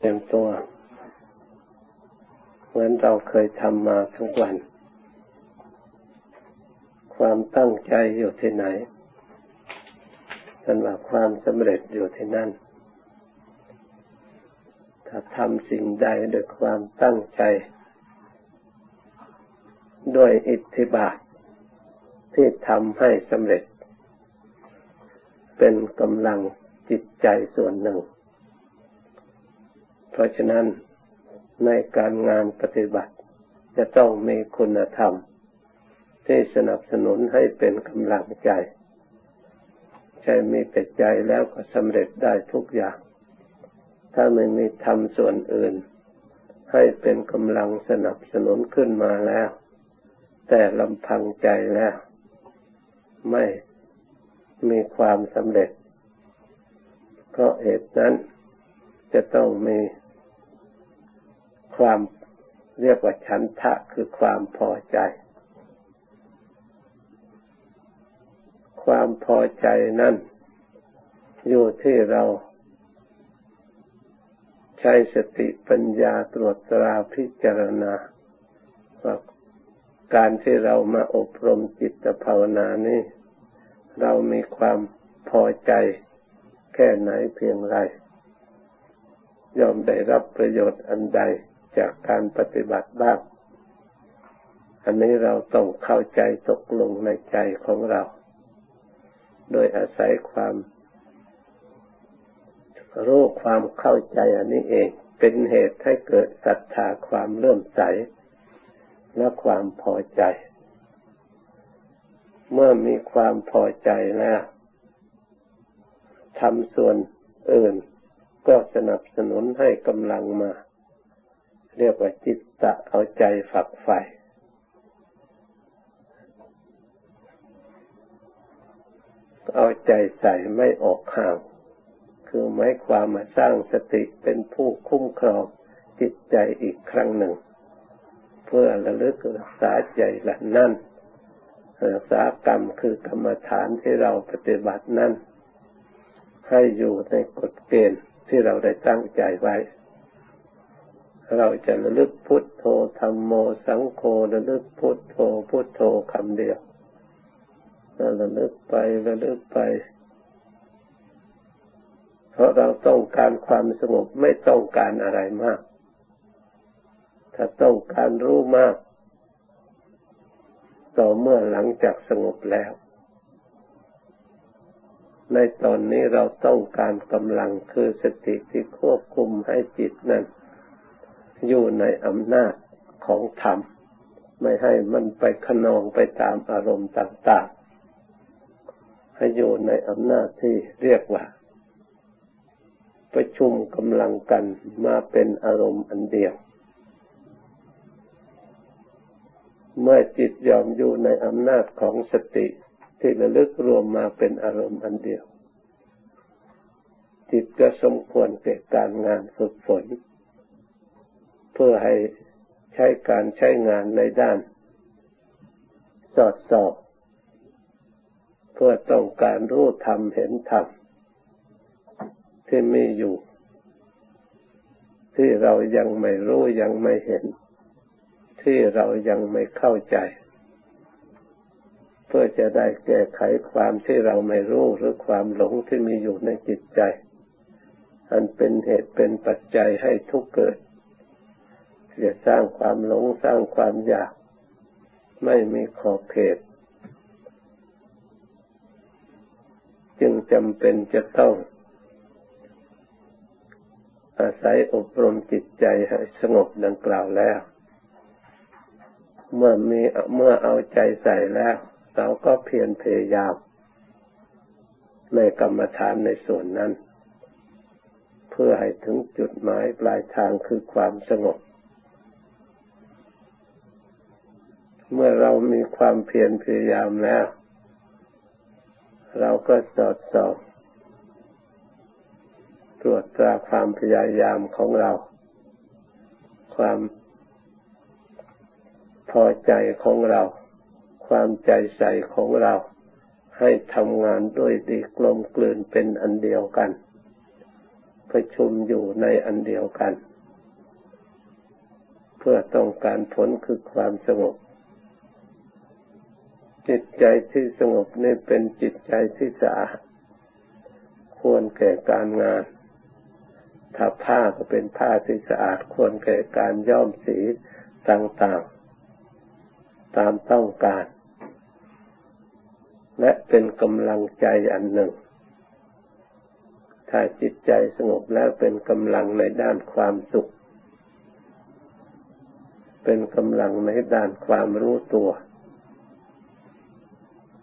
เต็มตัว เหมือนเราเคยทำมาทุกวัน ความตั้งใจอยู่ที่ไหนนั่นว่าความสำเร็จอยู่ที่นั่น ถ้าทำสิ่งใดด้วยความตั้งใจ ด้วยอิทธิบาท ที่ทำให้สำเร็จ เป็นกำลังจิตใจส่วนหนึ่ง ราะฉะนั้นในการงานปฏิบัติ จะต้องมีคุณธรรม ที่สนับสนุนให้เป็นกำลังใจ ใช่มีแต่ใจแล้วก็สำเร็จได้ทุกอย่าง ถ้าไม่มีธรรมส่วนอื่น ให้เป็นกำลังสนับสนุนขึ้นมาแล้ว แต่ลำพังใจแล้ว ไม่มีความสำเร็จ เพราะเหตุนั้นจะต้องมี ความเรียกว่าฉันทะคือความพอใจ ความพอใจนั่นอยู่ที่เราใช้สติปัญญาตรวจตราพิจารณาว่าการที่เรามาอบรมจิตภาวนานี้ เรามีความพอใจแค่ไหนเพียงไร ยอมได้รับประโยชน์อันใด จากการปฏิบัติบ้าง อันนี้เราต้องเข้าใจตกลงในใจของเรา โดยอาศัยความรู้ความเข้าใจอันนี้เอง เป็นเหตุให้เกิดศรัทธาความเลื่อมใส และความพอใจ เมื่อมีความพอใจแล้วทำส่วนอื่นก็สนับสนุนให้กำลังมา เรียกว่าจิตตะเอาใจฝักใฝ่เอาใจใส่ไม่ออกห่าง คือหมายความมาสร้างสติเป็นผู้คุ้มครองจิตใจอีกครั้งหนึ่ง เพื่อระลึกรักษาใจละนั่นรักษากรรมคือกรรมฐานที่เราปฏิบัตินั้นให้อยู่ในกฎเกณฑ์ที่เราได้ตั้งใจไว้ เราจะระลึกพุทโธธรรมโมสังโฆระลึกพุทโธพุทโธคำเดียวระลึกไประลึกไป เพราะเราต้องการความสงบไม่ต้องการอะไรมาก ถ้าต้องการรู้มาก ต่อเมื่อหลังจากสงบแล้ว ในตอนนี้เราต้องการกำลังคือสติที่ควบคุมให้จิตนั้น อยู่ในอำนาจของธรรม ไม่ให้มันไปขนองไปตามอารมณ์ต่าง ๆ ให้อยู่ในอำนาจที่เรียกว่า ประชุมกำลังกันมาเป็นอารมณ์อันเดียว เมื่อจิตยอมอยู่ในอำนาจของสติที่ระลึกรวมมาเป็นอารมณ์อันเดียว จิตก็สมควรแก่การงานฝึกฝน พื่อให้ใช้การใช้งานในด้าน สอดสอบ เพื่อต้องการรู้ธรรมเห็นธรรมที่มีอยู่ ที่เรายังไม่รู้ยังไม่เห็น ที่เรายังไม่เข้าใจ เพื่อจะได้แก้ไขความที่เราไม่รู้หรือความหลงที่มีอยู่ในจิตใจ อันเป็นเหตุเป็นปัจจัยให้ทุกเกิด จะสร้างความหลงสร้างความอยาก ไม่มีขอบเขต จึงจำเป็นจะต้อง อาศัยอบรมจิตใจให้สงบดังกล่าวแล้ว เมื่อมีเมื่อเอาใจใส่แล้ว เราก็เพียรพยายามในกรรมฐานในส่วนนั้น เพื่อให้ถึงจุดหมายปลายทางคือความสงบ เมื่อเรามีความเพียรพยายามแล้ว เราก็สอดส่องตรวจตราความพยายามของเรา ความพอใจของเรา ความใจใส่ของเรา ให้ทำงานด้วยดีกลมกลืนเป็นอันเดียวกัน ประชุมอยู่ในอันเดียวกัน เพื่อต้องการผลคือความสงบ จิตใจที่สงบนี่เป็นจิตใจที่สะอาดควรแก่การงาน ถ้าผ้าก็เป็นผ้าที่สะอาดควรแก่การย้อมสีต่างๆ ตามต้องการ และเป็นกำลังใจอันหนึ่ง ถ้าจิตใจสงบแล้วเป็นกำลังในด้านความสุข เป็นกำลังในด้านความรู้ตัว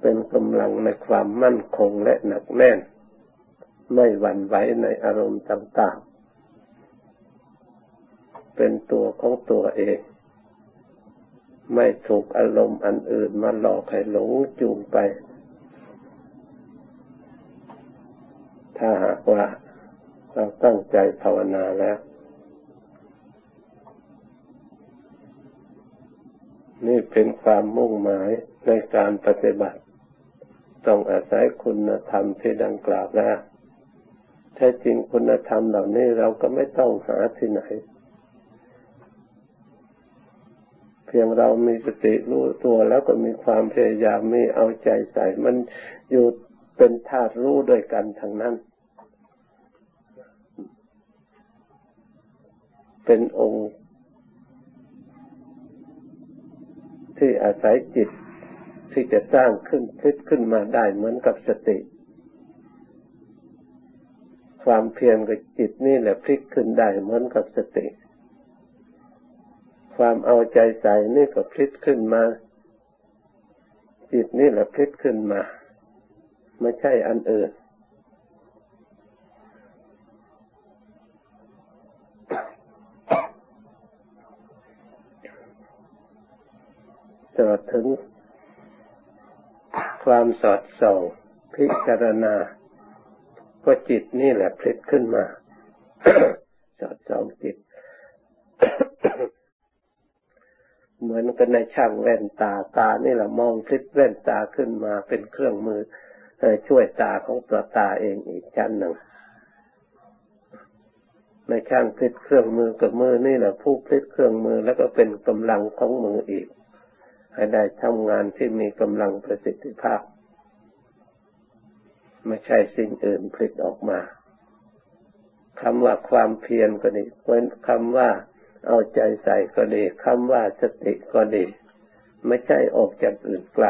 เป็นกำลังในความมั่นคงและหนักแน่น ไม่หวั่นไหวในอารมณ์ต่างๆ เป็นตัวของตัวเอง ไม่ถูกอารมณ์อันอื่นมาหลอกให้หลงจูงไป ถ้าหากว่าเราตั้งใจภาวนาแล้วนี่เป็นความมุ่งหมายในการปฏิบัติ ต้องอาศัยคุณธรรมที่ดังกล่าวแล้วแท้จริงคุณธรรมเหล่านี้เราก็ไม่ต้องหาที่ไหน เพียงเรามีสติรู้ตัวแล้วก็มีความพยายามมีเอาใจใส่ มันอยู่เป็นธาตุรู้ด้วยกันทั้งนั้น เป็นองค์ ที่อาศัยจิต ที่จะสร้างขึ้นคิดขึ้นมาได้เหมือนกับสติ ความเพียรกับจิตนี่แหละพลิกขึ้นได้เหมือนกับสติ ความเอาใจใส่นี่ก็พลิกขึ้นมา จิตนี่แหละพลิกขึ้นมา ไม่ใช่อันอื่นตลอดถึง ความสอดส่องพิจารณาก็จิตนี่แหละพลิกขึ้นมา สอดส่องจิต เหมือนกันในช่างแว่นตาตานี่แหละมองคลิปแว่นตาขึ้นมาเป็นเครื่องมือช่วยตาของตัวตาเองอีกชั้นหนึ่งในช่างพลิกเครื่องมือกับมือนี่แหละผู้พลิกเครื่องมือแล้วก็เป็นกำลังของมืออีก ให้ได้ทำงานที่มีกำลังประสิทธิภาพ ไม่ใช่สิ่งอื่นพลิกออกมาคำว่าความเพียรก็ดีคำว่าเอาใจใส่ก็ดีคำว่าสติก็ดี ไม่ใช่ออกจากอื่นไกล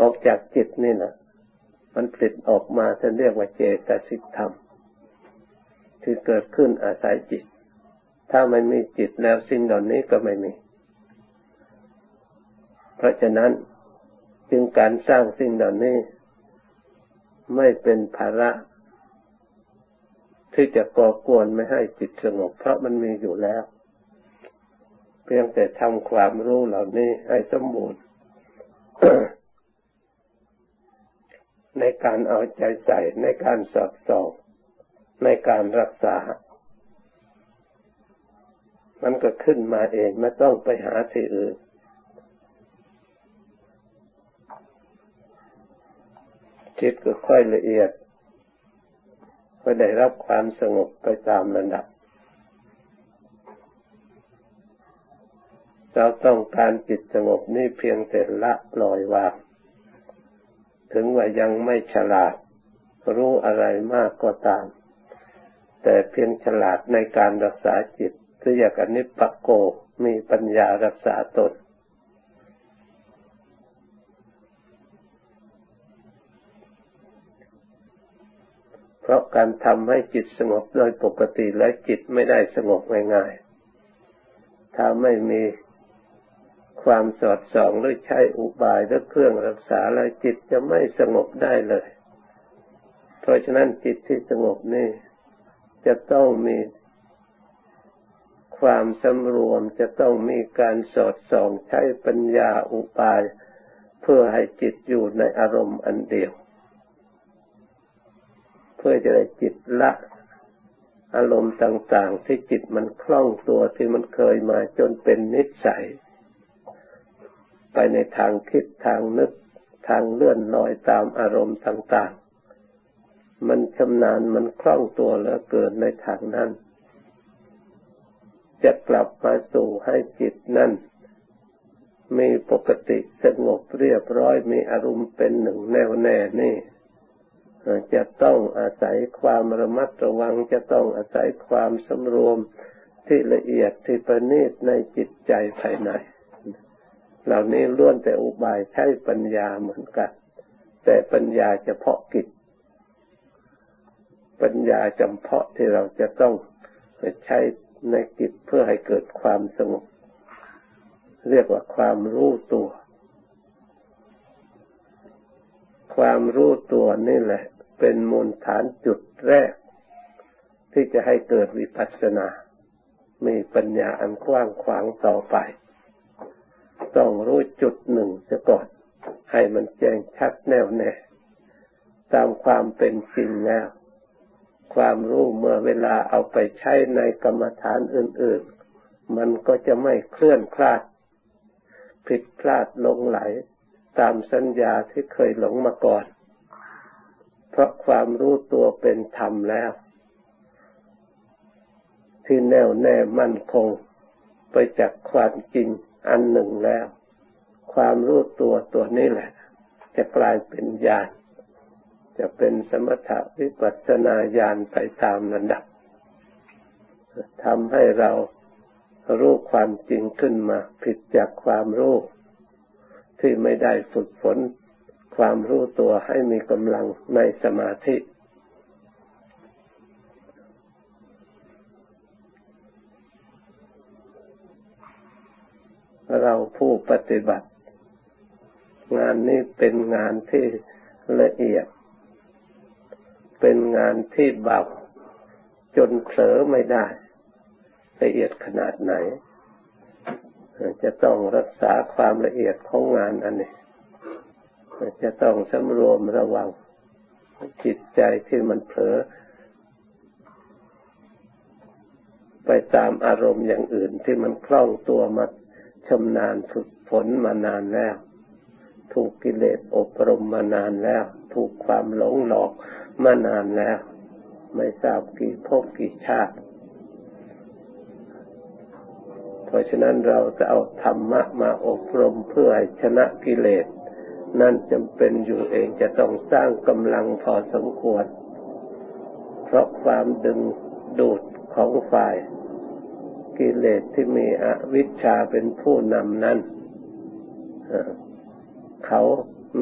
ออกจากจิตนี่นะมันผลิตออกมาท่านเรียกว่าเจตสิกธรรม ที่เกิดขึ้นอาศัยจิต ถ้าไม่มีจิตแล้วสิ่งเหล่านี้ก็ไม่มี ราะฉะนั้นจึงการสร้างสิ่งเหล่านี้ ไม่เป็นภาระ ที่จะก่อกวนไม่ให้จิตสงบ เพราะมันมีอยู่แล้ว เพียงแต่ทำความรู้เหล่านี้ให้สมบูรณ์ในการเอาใจใส่ในการสอบสอบในการรักษา มันก็ขึ้นมาเองไม่ต้องไปหาที่อื่น จิตก็ค่อยละเอียดก็ได้รับความสงบไปตามระดับ เราต้องการจิตสงบนี่เพียงแต่ละปล่อยวาง ถึงว่ายังไม่ฉลาด รู้อะไรมากก็ตาม แต่เพียงฉลาดในการรักษาจิตเรียกอนิปปโกมีปัญญารักษาตน เพราะการทำให้จิตสงบโดยปกติแล้วจิตไม่ได้สงบง่ายๆ ถ้าไม่มีความสอดส่องหรือใช้อุบายหรือเครื่องรักษาแล้วจิตจะไม่สงบได้เลย เพราะฉะนั้นจิตที่สงบนี่จะต้องมีความสำรวมจะต้องมีการสอดส่องใช้ปัญญาอุบาย เพื่อให้จิตอยู่ในอารมณ์อันเดียว พื่อจะได้จิตละอารมณ์ต่าง ๆ ที่จิตมันคล่องตัวที่มันเคยมาจนเป็นนิสัย ไปในทางคิดทางนึกทางเลื่อนลอยตามอารมณ์ต่าง ๆ มันชำนาญมันคล่องตัวแล้วเกิดในทางนั้น จะกลับมาสู่ให้จิตนั้นมีปกติสงบเรียบร้อยมีอารมณ์เป็นหนึ่งแน่วแน่นี่ จะต้องอาศัยความระมัดระวัง จะต้องอาศัยความสำรวมที่ละเอียดที่ประณีตในจิตใจภายใน เหล่านี้ล้วนแต่อุบายใช้ปัญญาเหมือนกัน แต่ปัญญาเฉพาะกิจ ปัญญาจำเพาะที่เราจะต้องใช้ในกิจเพื่อให้เกิดความสงบ เรียกว่าความรู้ตัว ความรู้ตัวนี่แหละ เป็นมูลฐานจุดแรก ที่จะให้เกิดวิปัสสนา มีปัญญาอันกว้างขวางต่อไป ต้องรู้จุดหนึ่งเสียก่อน ให้มันแจ้งชัดแน่วแน่ ตามความเป็นจริงแล้วความรู้เมื่อเวลาเอาไปใช้ในกรรมฐานอื่น ๆ มันก็จะไม่เคลื่อนคลาด ผิดพลาดลงไหล ตามสัญญาที่เคยหลงมาก่อน เพราะความรู้ตัวเป็นธรรมแล้ว ที่แน่วแน่มั่นคงไปจากความจริงอันหนึ่งแล้ว ความรู้ตัวตัวนี้แหละ จะกลายเป็นญาณจะเป็นสมถะวิปัสสนาญาณไปตามระดับทำให้เรารู้ความจริงขึ้นมา ผิดจากความรู้ที่ไม่ได้ฝึกฝน ความรู้ตัวให้มีกำลังในสมาธิ เราผู้ปฏิบัติ งานนี้เป็นงานที่ละเอียด เป็นงานที่เบาจนเผลอไม่ได้ ละเอียดขนาดไหน จะต้องรักษาความละเอียดของงานอันนี้ จะต้องสำรวมระวังจิตใจที่มันเผลอไปตามอารมณ์อย่างอื่นที่มันคล่องตัวมาชำนาญฝึกฝนมานานแล้ว ถูกกิเลสอบรมมานานแล้ว ถูกความหลงหลอกมานานแล้ว ไม่ทราบกี่ภพกี่ชาติราะฉะนั้นเราจะเอาธรรมะมาอบรมเพื่อให้ชนะกิเลส นั่นจำเป็นอยู่เองจะต้องสร้างกำลังพอสมควร เพราะความดึงดูดของฝ่ายกิเลสที่มีอวิชชาเป็นผู้นำนั้น เขา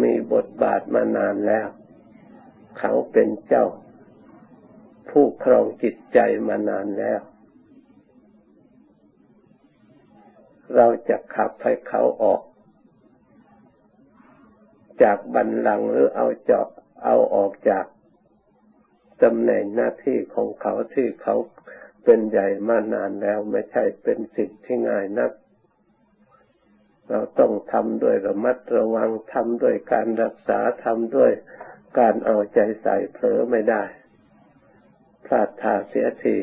มีบทบาทมานานแล้ว เขาเป็นเจ้า ผู้ครองจิตใจมานานแล้ว เราจะขับให้เขาออก จากบันลังหรือเอาเจาะเอาออกจากตำแหน่งหน้าที่ของเขาที่เขาเป็นใหญ่มานานแล้วไม่ใช่เป็นสิ่งที่ง่ายนัก เราต้องทำด้วยระมัดระวังทำด้วยการรักษาทำด้วยการเอาใจใส่เผลอไม่ได้ พลาดท่าเสียที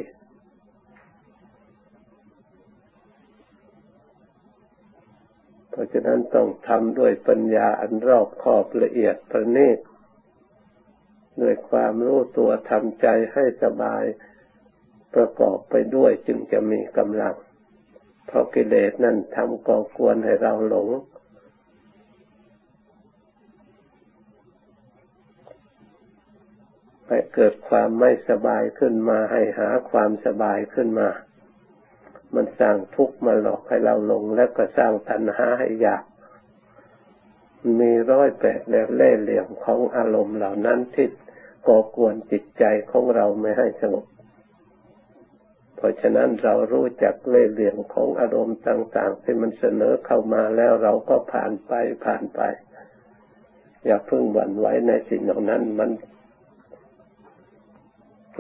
ราะฉะนั้นต้องทำด้วยปัญญาอันรอบคอบละเอียดประณีตด้วยความรู้ตัวทำใจให้สบายประกอบไปด้วยจึงจะมีกำลัง เพราะกิเลสนั่นทำก่อกวนให้เราหลง ให้เกิดความไม่สบายขึ้นมาให้หาความสบายขึ้นมา มันสร้างทุกข์มาหลอกให้เราลง แล้วก็สร้างตัณหาให้อยากมีร้อยแปดแล้วเล่เหลี่ยมของอารมณ์เหล่านั้นที่ก่อกวนจิตใจของเราไม่ให้สงบ เพราะฉะนั้นเรารู้จักเล่เหลี่ยมของอารมณ์ต่างๆ ที่มันเสนอเข้ามาแล้วเราก็ผ่านไปผ่านไป อย่าเพิ่งหวั่นไหวในสิ่งเหล่านั้นมัน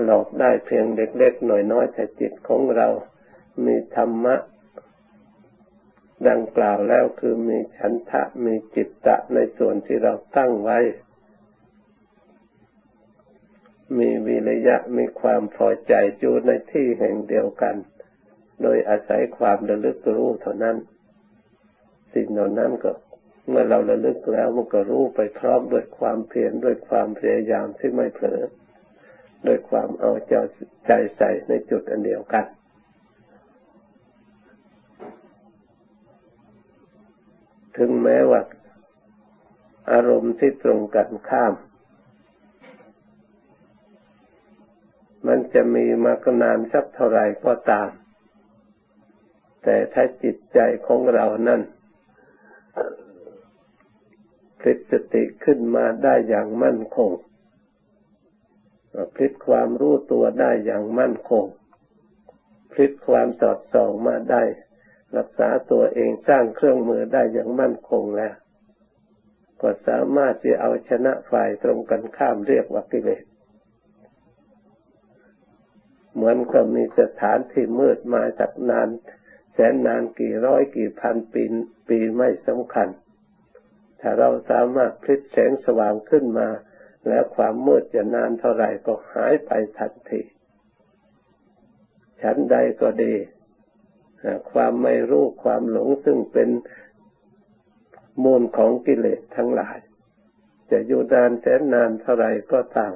หลอกได้เพียงเล็กๆหน่อยๆแต่จิตของเรา มีธรรมะ ดังกล่าวแล้วคือมีฉันทะมีจิตตะในส่วนที่เราตั้งไว้ มีวิริยะมีความพอใจอยู่ในที่แห่งเดียวกัน โดยอาศัยความระลึกรู้เท่านั้น สิ่งเหล่านั้นก็เมื่อเราระลึกแล้วมันก็รู้ไปพร้อมด้วยความเพียรด้วยความพยายามที่ไม่เผลอด้วยความเอาใจใส่ในจุดอันเดียวกัน ถึงแม้ว่าอารมณ์ที่ตรงกันข้าม มันจะมีมากนานสักเท่าไรก็ตาม แต่ถ้าจิตใจของเรานั้นพลิกสติขึ้นมาได้อย่างมั่นคงพลิกความรู้ตัวได้อย่างมั่นคงพลิกความสอดส่องมาได้ รักษาตัวเองสร้างเครื่องมือได้อย่างมั่นคงแล้ว ก็สามารถที่เอาชนะฝ่ายตรงกันข้ามเรียกว่ากิเลสเหมือนกับมีสถานที่มืดมาจากนาน แสนนานกี่ร้อยกี่พันปีปีไม่สำคัญ ถ้าเราสามารถพลิกแสงสว่างขึ้นมา แล้วความมืดจะนานเท่าไหร่ก็หายไปทันทีฉันใดก็ดี ความไม่รู้ความหลงซึ่งเป็นมูลของกิเลสทั้งหลาย จะอยู่นานแสนนานเท่าไรก็ตาม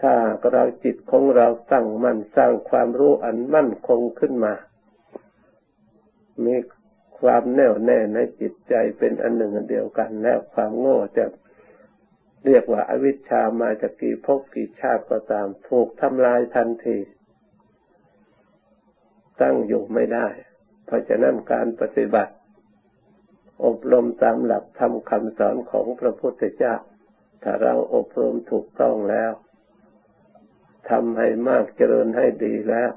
ถ้าเราจิตของเราตั้งมั่นสร้างความรู้อันมั่นคงขึ้นมา มีความแน่วแน่ในจิตใจเป็นอันหนึ่งอันเดียวกัน แล้วความโง่จะเรียกว่าอาวิชชามาจากกี่ภพกี่ชาติก็ตาม ถูกทำลายทันที ตั้งอยู่ไม่ได้ เพราะฉะนั้นการปฏิบัติ อบรมตามหลักธรรมคำสอนของพระพุทธเจ้า ถ้าเราอบรมถูกต้องแล้วทำให้มากเจริญให้ดีแล้ว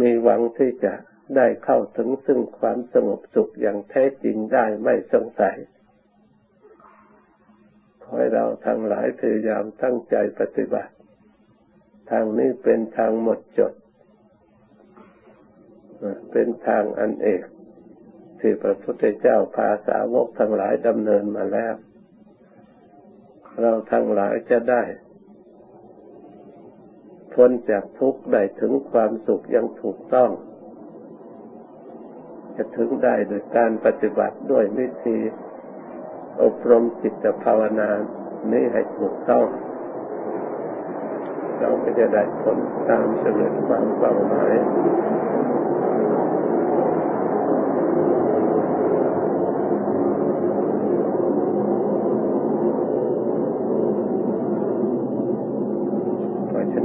มีหวังที่จะได้เข้าถึงซึ่งความสงบสุขอย่างแท้จริงได้ไม่สงสัย ขอให้เราทั้งหลายพยายามตั้งใจปฏิบัติ ทางนี้เป็นทางหมดจด เป็นทางอันเอกที่พระพุทธเจ้าพาสาวกทั้งหลายดำเนินมาแล้ว เราทั้งหลายจะได้ พ้นจากทุกข์ได้ถึงความสุขย่างถูกต้อง จะถึงได้โดยการปฏิบัติด้วยวิธีอบรมจิตภาวนานี้ให้ถูกต้อง เราก็จะได้ผลตามเสด็จความเป้าหมาย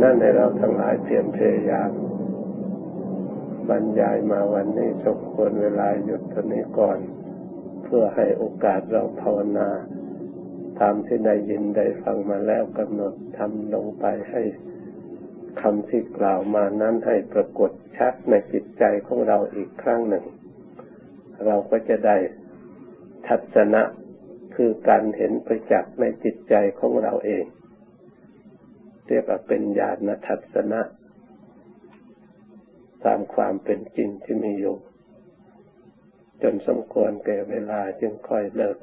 นั้นในเราทั้งหลายเตรียมพยายามบรรยายมาวันนี้สมควรเวลาหยุดตอนนี้ก่อน เพื่อให้โอกาสเราภาวนาตามที่ได้ยินได้ฟังมาแล้วกำหนดทำลงไปให้คำที่กล่าวมานั้นให้ปรากฏชัดในจิตใจของเราอีกครั้งหนึ่ง เราก็จะได้ทัศนะคือการเห็นประจักษ์ในจิตใจของเราเอง เรียกว่าเป็นญาณทัศนะ ตามความเป็นจริงที่มีอยู่ จนสมควรแก่เวลาจึงค่อยเลิก